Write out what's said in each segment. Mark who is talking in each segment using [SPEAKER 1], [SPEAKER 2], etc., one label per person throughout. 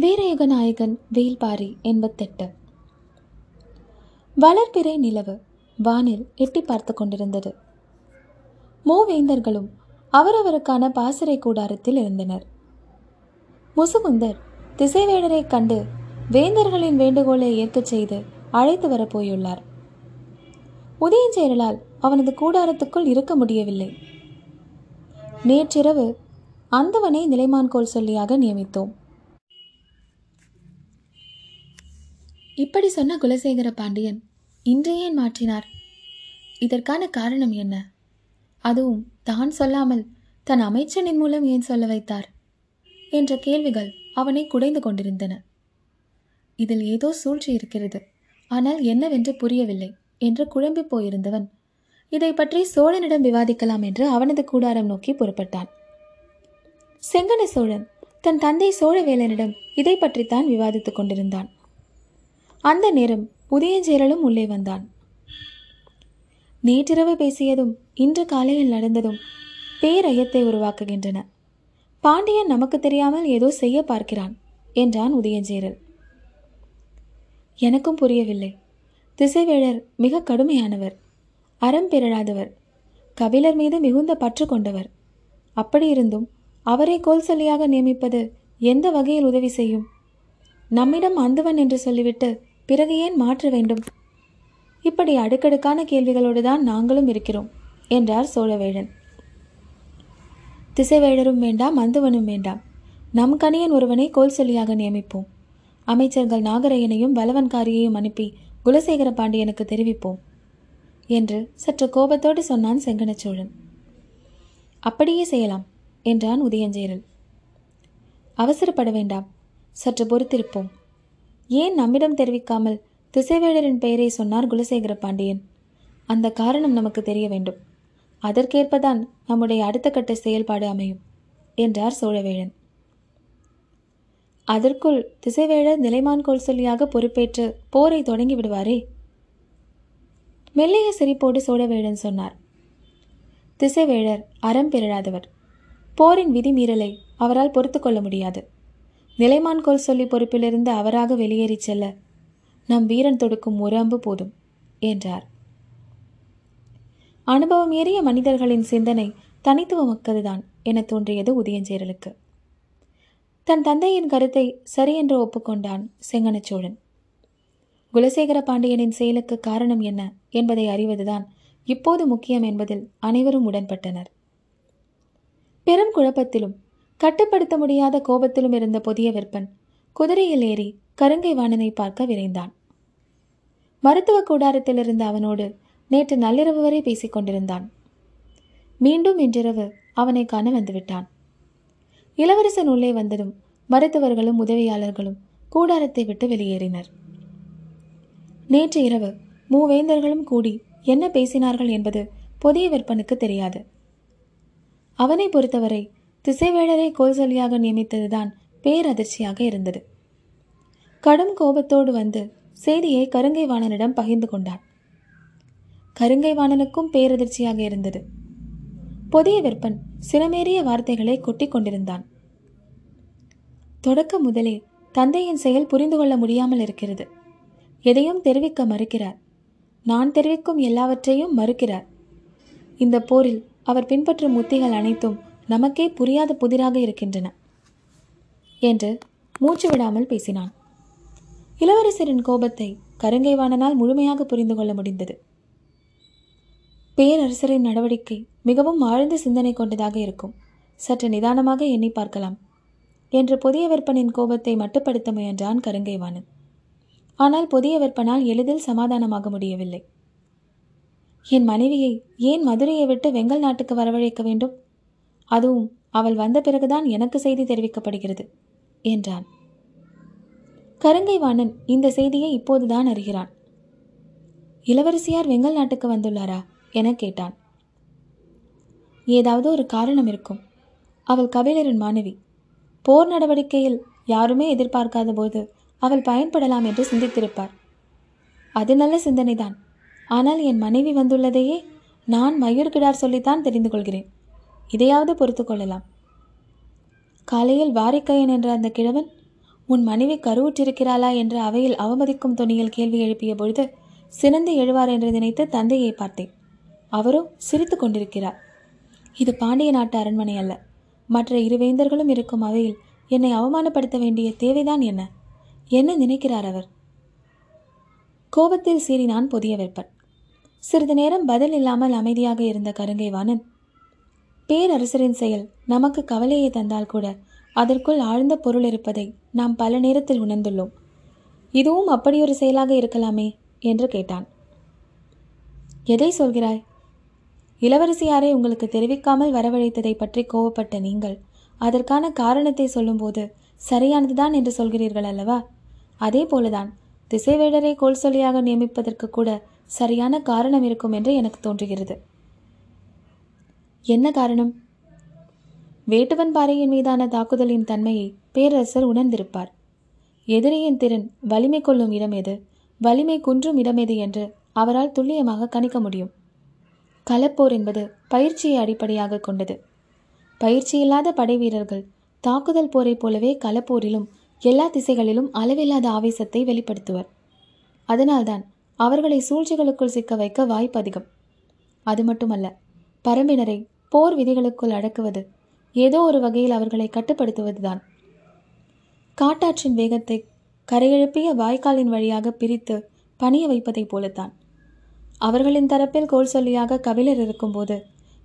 [SPEAKER 1] வீரயுக நாயகன் வேல்பாரி எண்பத்தெட்டு. வளர்பிறை நிலவு வானில் எட்டி பார்த்து கொண்டிருந்தது. மூவேந்தர்களும் அவரவருக்கான பாசறை கூடாரத்தில் இருந்தனர். முசுகுந்தர் திசைவேடரை கண்டு வேந்தர்களின் வேண்டுகோளை ஏற்கச் செய்து அழைத்து வரப்போயுள்ளார் போயுள்ளார். உதயஞ்சேரலால் அவனது கூடாரத்துக்குள் இருக்க முடியவில்லை. நேற்றிரவு அந்தவனை நிலைமான்கோல் சொல்லியாக நியமித்தோம். இப்படி சொன்ன குலசேகர பாண்டியன் இன்று ஏன் மாற்றினார். இதற்கான காரணம் என்ன? அதுவும் தான் சொல்லாமல் தன் அமைச்சனின் மூலம் ஏன் சொல்ல வைத்தார்? என்ற கேள்விகள் அவனை குடைந்து கொண்டிருந்தன. இதில் ஏதோ சூழ்ச்சி இருக்கிறது. ஆனால் என்னவென்று புரியவில்லை என்று குழம்பி போயிருந்தவன் இதை பற்றி சோழனிடம் விவாதிக்கலாம் என்று அவனது கூடாரம் நோக்கி புறப்பட்டான். செங்கன சோழன் தன் தந்தை சோழவேலனிடம் இதை பற்றித்தான் விவாதித்துக் கொண்டிருந்தான். அந்த நேரம் உதயஞ்சேரலும் உள்ளே வந்தான். நேற்றிரவு பேசியதும் இன்று காலையில் நடந்ததும் பேரயத்தை உருவாக்குகின்றன. பாண்டியன் நமக்கு தெரியாமல் ஏதோ செய்ய பார்க்கிறான் என்றான் உதயஞ்சேரல் எனக்கும் புரியவில்லை. திசைவேழர் மிக கடுமையானவர் அறம் பிறழாதவர் கபிலர் மீது மிகுந்த பற்று கொண்டவர். அப்படியிருந்தும் அவரை கோல்சொல்லியாக நியமிப்பது எந்த வகையில் உதவி செய்யும்? நம்மிடம் அந்துவன் என்று சொல்லிவிட்டு பிறகு ஏன் மாற்ற வேண்டும்? இப்படி அடுக்கடுக்கான கேள்விகளோடு தான் நாங்களும் இருக்கிறோம் என்றார் சோழவேழன். திசைவேழரும் வேண்டாம் அந்துவனும் வேண்டாம். நம் கணியன் ஒருவனை கோல் சொல்லியாக நியமிப்போம். அமைச்சர்கள் நாகரையனையும் பலவன்காரியையும் அனுப்பி குலசேகர பாண்டியனுக்கு தெரிவிப்போம் என்று சற்று கோபத்தோடு சொன்னான் செங்கனச்சோழன் அப்படியே செய்யலாம் என்றான் உதயஞ்சேரல் அவசரப்பட வேண்டாம் சற்று பொறுத்திருப்போம் ஏன் நம்மிடம் தெரிவிக்காமல் திசைவேழரின் பெயரை சொன்னார் குலசேகர பாண்டியன்? அந்த காரணம் நமக்கு தெரிய வேண்டும். அதற்கேற்பதான் நம்முடைய அடுத்த கட்ட செயல்பாடு அமையும் என்றார் சோழவேழன். அதற்குள் திசைவேழர் நிலைமான்கோல் சொல்லியாக பொறுப்பேற்று போரை தொடங்கி விடுவாரே? மெல்லிய சிரிப்போடு சோழவேழன் சொன்னார். திசைவேழர் அறம் பிறழாதவர் போரின் விதிமீறலை அவரால் பொறுத்து கொள்ள முடியாது. நிலைமான்கோல் சொல்லி பொறுப்பிலிருந்து அவராக வெளியேறிச் செல்ல நம் வீரன் தொடுக்கும் ஒரு அம்பு போதும் என்றார். அனுபவம் ஏறிய மனிதர்களின் சிந்தனை தனித்துவமக்கதுதான் என தோன்றியது உதயஞ்சேரலுக்கு தன் தந்தையின் கருத்தை சரியென்று ஒப்புக்கொண்டான் செங்கனச்சோழன். குலசேகர பாண்டியனின் செயலுக்கு காரணம் என்ன என்பதை அறிவதுதான் இப்போது முக்கியம் என்பதில் அனைவரும் உடன்பட்டனர். பெரும் குழப்பத்திலும் கட்டுப்படுத்த முடியாத கோபத்திலும் இருந்த புதிய விற்பன் குதிரையில் ஏறி கருங்கை வாணனை பார்க்க விரைந்தான். மருத்துவ கூடாரத்தில் இருந்த அவனோடு நேற்று நள்ளிரவு வரை பேசிக் கொண்டிருந்தான். மீண்டும் இன்றிரவு அவனை காண வந்துவிட்டான். இளவரசன் உள்ளே வந்ததும் மருத்துவர்களும் உதவியாளர்களும் கூடாரத்தை விட்டு வெளியேறினர். நேற்று இரவு மூவேந்தர்களும் கூடி என்ன பேசினார்கள் என்பது புதிய விற்பனுக்கு தெரியாது. அவனை பொறுத்தவரை திசைவேழரை கோல்சொல்லியாக நியமித்ததுதான் பேரதிர்ச்சியாக இருந்தது. கடும் கோபத்தோடு வந்து செய்தியை கருங்கை வாணனிடம் பகிர்ந்து கொண்டான். கருங்கை வாணனுக்கும் பேரதிர்ச்சியாக இருந்தது. புதிய விற்பன் சிரமேறிய வார்த்தைகளை கொட்டி கொண்டிருந்தான். தொடக்க முதலே தந்தையின் செயல் புரிந்து கொள்ள முடியாமல் இருக்கிறது. எதையும் தெரிவிக்க மறுக்கிறார். நான் தெரிவிக்கும் எல்லாவற்றையும் மறுக்கிறார். இந்த போரில் அவர் பின்பற்றும் உத்திகள் அனைத்தும் நமக்கே புரியாத புதிராக இருக்கின்றன என்று மூச்சு விடாமல் பேசினான். இளவரசரின் கோபத்தை கருங்கைவாணனால் முழுமையாக புரிந்து கொள்ள முடிந்தது. பேரரசரின் நடவடிக்கை மிகவும் ஆழ்ந்த சிந்தனை கொண்டதாக இருக்கும். சற்று நிதானமாக எண்ணி பார்க்கலாம் என்று புதிய விற்பனின் கோபத்தை மட்டுப்படுத்த முயன்றான் கருங்கைவாணன். ஆனால் புதிய விற்பனால் எளிதில் சமாதானமாக முடியவில்லை. என் மனைவியை ஏன் மதுரையை விட்டு வெங்கல் நாட்டுக்கு வரவழைக்க வேண்டும்? அதுவும் அவள் வந்த பிறகுதான் எனக்கு செய்தி தெரிவிக்கப்படுகிறது என்றான். கருங்கை வாணன் இந்த செய்தியை இப்போதுதான் அறிகிறான். இளவரசியார் வெங்கல் நாட்டுக்கு வந்துள்ளாரா? என கேட்டான். ஏதாவது ஒரு காரணம் இருக்கும். அவள் கபிலரின் மாணவி. போர் நடவடிக்கையில் யாருமே எதிர்பார்க்காத போது அவள் பயன்படலாம் என்று சிந்தித்திருப்பார். அது நல்ல சிந்தனைதான். ஆனால் என் மனைவி வந்துள்ளதையே நான் மயூர்கிடார் சொல்லித்தான் தெரிந்து கொள்கிறேன். இதையாவது பொறுத்து கொள்ளலாம் காலையில் வாரிக்கையன் என்ற அந்த கிழவன் உன் மனைவி கருவுற்றிருக்கிறாளா என்று அவையில் அவமதிக்கும் துணியில் கேள்வி எழுப்பிய பொழுது சினந்து எழுவார் என்று நினைத்து தந்தையை பார்த்தேன். அவரோ சிரித்து கொண்டிருக்கிறார். இது பாண்டிய நாட்டு அரண்மனை அல்ல. மற்ற இருவேந்தர்களும் இருக்கும் அவையில் என்னை அவமானப்படுத்த வேண்டிய தேவைதான் என்ன? என்ன நினைக்கிறார் அவர்? கோபத்தில் சீறினான் புதிய வெப்பன் சிறிது நேரம் பதில் இல்லாமல் அமைதியாக இருந்த கருங்கை வாணன் பேரரசரின் செயல் நமக்கு கவலையை தந்தால் கூட அதற்குள் ஆழ்ந்த பொருள் இருப்பதை நாம் பல நேரத்தில் உணர்ந்துள்ளோம். இதுவும் அப்படியொரு செயலாக இருக்கலாமே என்று கேட்டான். எதை சொல்கிறாய்? இளவரசியாரை உங்களுக்கு தெரிவிக்காமல் வரவழைத்ததை பற்றி கோவப்பட்ட நீங்கள் அதற்கான காரணத்தை சொல்லும்போது சரியானதுதான் என்று சொல்கிறீர்கள் அல்லவா? அதே போலதான் திசைவேடரை கோல் சொல்லியாக நியமிப்பதற்கு கூட சரியான காரணம் இருக்கும் என்று எனக்கு தோன்றுகிறது. என்ன காரணம்? வேட்டுவன் பாறையின் மீதான தாக்குதலின் தன்மையை பேரரசர் உணர்ந்திருப்பார். எதிரியின் திறன் வலிமை கொள்ளும் இடம் எது? வலிமை குன்றும் இடம் எது என்று அவரால் துல்லியமாக கணிக்க முடியும். கலப்போர் என்பது பயிற்சியை அடிப்படையாக கொண்டது. பயிற்சி இல்லாத படை வீரர்கள் தாக்குதல் போரைப் போலவே களப்போரிலும் எல்லா திசைகளிலும் அளவில்லாத ஆவேசத்தை வெளிப்படுத்துவர். அதனால்தான் அவர்களை சூழ்ச்சிகளுக்குள் சிக்க வைக்க வாய்ப்பு அதிகம். அது மட்டுமல்ல பரம்பினரை போர் விதிகளுக்குள் அடக்குவது ஏதோ ஒரு வகையில் அவர்களை கட்டுப்படுத்துவதுதான். காட்டாற்றின் வேகத்தை கரையெழுப்பிய வாய்க்காலின் வழியாக பிரித்து பணிய வைப்பதைப் போலத்தான். அவர்களின் தரப்பில் கோல் சொல்லியாக கபிலர் இருக்கும்போது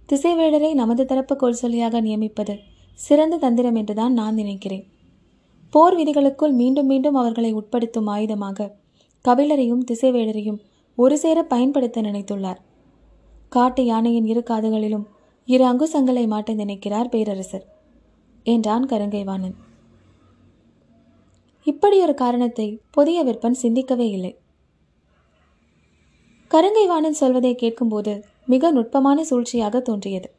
[SPEAKER 1] திசைவேடரை நமது தரப்பு கோல் சொல்லியாக நியமிப்பது சிறந்த தந்திரம் என்றுதான் நான் நினைக்கிறேன். போர் விதிகளுக்குள் மீண்டும் மீண்டும் அவர்களை உட்படுத்தும் ஆயுதமாக கபிலரையும் திசைவேடரையும் ஒரு சேர பயன்படுத்த நினைத்துள்ளார். காட்டு யானையின் இரு காதுகளிலும் இரு அங்குசங்களை மாட்ட நினைக்கிறார் பேரரசர் என்றான் கருங்கைவாணன். இப்படி ஒரு காரணத்தை புதிய விற்பன் சிந்திக்கவே இல்லை. கருங்கைவாணன் சொல்வதை கேட்கும்போது மிக நுட்பமான சூழ்ச்சியாக தோன்றியது.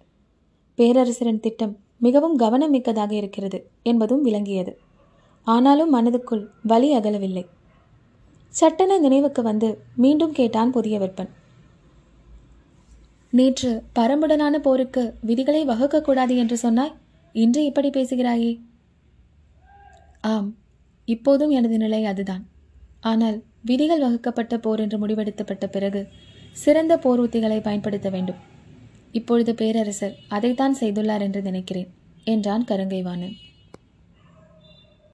[SPEAKER 1] பேரரசரின் திட்டம் மிகவும் கவனம் மிக்கதாக இருக்கிறது என்பதும் விளங்கியது. ஆனாலும் மனதுக்குள் வலி அகலவில்லை. சட்டென நினைவுக்கு வந்து மீண்டும் கேட்டான் புதிய விற்பன். நேற்று பரம்புடனான போருக்கு விதிகளை வகுக்கக்கூடாது என்று சொன்னாய். இன்று இப்படி பேசுகிறாயே? ஆம் இப்போதும் எனது நிலை அதுதான். ஆனால் விதிகள் வகுக்கப்பட்ட போர் என்று முடிவெடுத்தப்பட்ட பிறகு சிறந்த போர் உத்திகளை பயன்படுத்த வேண்டும். இப்பொழுது பேரரசர் அதைத்தான் செய்துள்ளார் என்று நினைக்கிறேன் என்றான் கருங்கைவாணன்.